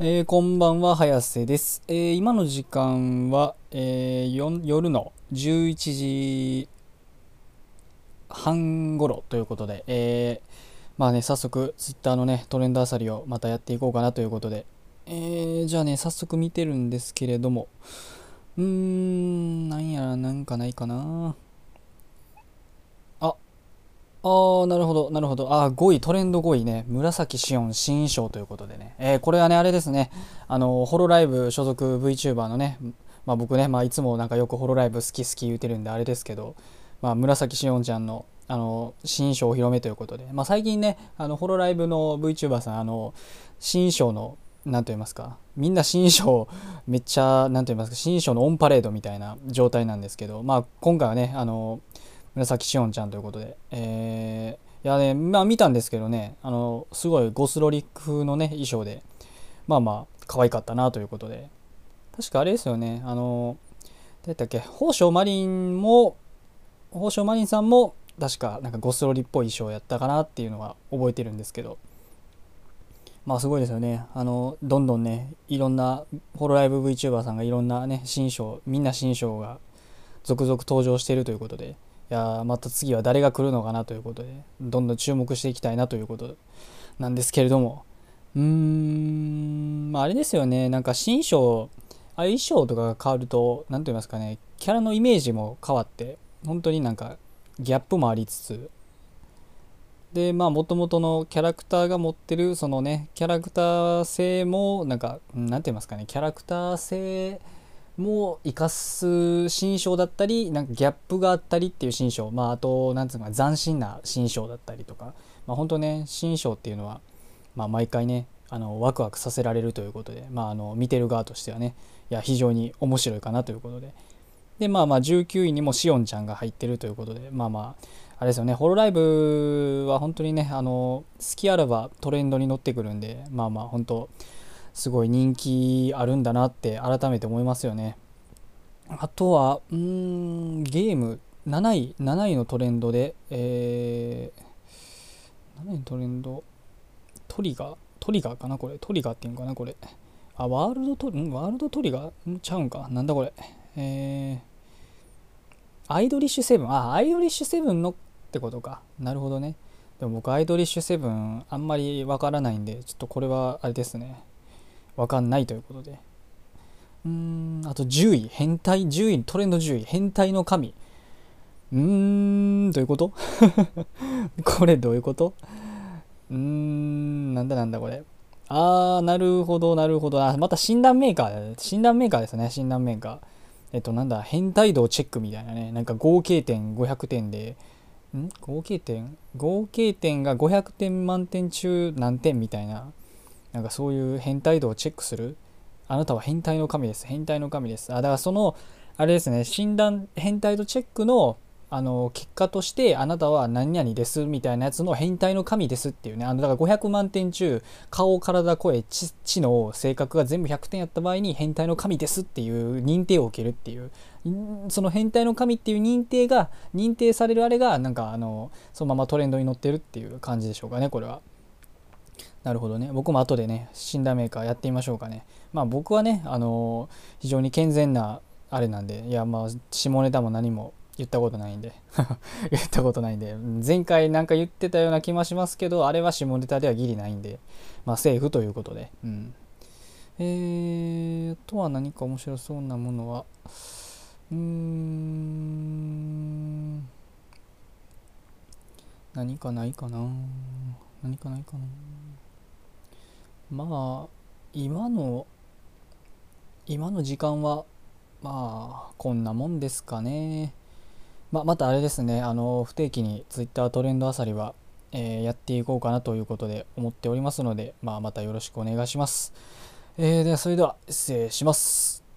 えー、こんばんは、早瀬です。えー、今の時間は、えー、夜の11時半頃ということで、えまあね、早速、ツイッターのね、トレンドあさりをまたやっていこうかなということで、えじゃあね、早速見てるんですけれども、うーん、なんやらなんかないかな。ああ、なるほど、なるほど。ああ、5位、トレンド5位ね。紫紫音新衣装ということでね。えー、これはね、あれですね。あの、ホロライブ所属 VTuber のね、まあ僕ね、まあいつもなんかよくホロライブ好き好き言うてるんであれですけど、まあ紫紫音ちゃんの、あの、新衣装お披露目ということで、まあ最近ね、あの、ホロライブの VTuber さん、あの、新衣装の、なんと言いますか、みんな新衣装、めっちゃ、なんと言いますか、新衣装のオンパレードみたいな状態なんですけど、まあ今回はね、あの、紫しおんちゃんということで、えー、いやね、まあ見たんですけどね、あの、すごいゴスロリック風のね、衣装で、まあまあ、可愛かったなということで、確かあれですよね、あの、誰だっけ、宝生マリンも、宝生マリンさんも、確かなんかゴスロリっぽい衣装やったかなっていうのは覚えてるんですけど、まあすごいですよね。あの、どんどんね、いろんな、ホロライブ VTuber さんがいろんなね、新衣装、みんな新衣装が続々登場しているということで、やまた次は誰が来るのかなということでどんどん注目していきたいなということなんですけれども。うーんまああれですよね。なんか新衣装あ衣装とかが変わると何と言いますかねキャラのイメージも変わって本当になんかギャップもありつつ。でまあもともとのキャラクターが持ってるそのねキャラクター性もなんか何て言いますかねキャラクター性も生かす新章だったりなんかギャップがあったりっていう新章。まああとなんつうか斬新な新章だったりとか。まあ本当ね新章っていうのはまあ毎回ねあのワクワクさせられるということでまああの見てる側としてはねいや非常に面白いかなということで。でまあまあ19位にもしおんちゃんが入ってるということでまあまああれですよねホロライブは本当にねあの好きあらばトレンドに乗ってくるんでまあまあ本当すごい人気あるんだなって改めて思いますよね。あとは、うん、ゲーム、7位、7位のトレンドで、えー、7位のトレンド、トリガー、トリガーかなこれ、トリガーっていうのかなこれ。あ、ワールドトリ、ワールドトリガー？ちゃうんかなんだこれ。えー、アイドリッシュセブン、あ、アイドリッシュセブンのってことか。なるほどね。でも僕、アイドリッシュセブンあんまりわからないんで、ちょっとこれはあれですね。わかんないということで。うん、あと10位、変態、10位、トレンド10位、変態の神。うーん、どういうこと？これどういうこと？うーん、なんだなんだこれ。あー、なるほど、なるほど。あ、また診断メーカー、診断メーカーですね、診断メーカー。えっと、なんだ、変態度チェックみたいなね、なんか合計点500点で、ん？合計点？合計点が500点満点中何点みたいななんかそういう変態度をチェックする。あなたは変態の神です。変態の神です。あだからそのあれですね。診断変態度チェックのあの結果としてあなたは何々ですみたいなやつの変態の神ですっていうね。あのだから500万点中顔体声知知能性格が全部100点やった場合に変態の神ですっていう認定を受けるっていう。その変態の神っていう認定が認定されるあれがなんかあのそのままトレンドに乗ってるっていう感じでしょうかねこれは。なるほどね。僕も後でね、診断メーカーやってみましょうかね。まあ僕はね、あのー、非常に健全なあれなんで、いやまあ下ネタも何も言ったことないんで 言ったことないんで、前回なんか言ってたような気もしますけど、あれは下ネタではギリないんで、まあセーフということで。うん。えー、とは何か面白そうなものは、うーん、何かないかな？何かないかな？まあ今の今の時間はまあこんなもんですかね。まあ、またあれですねあの不定期に Twitter トレンドあさりは、えー、やっていこうかなということで思っておりますので、まあ、またよろしくお願いします。えー、ではそれでは失礼します。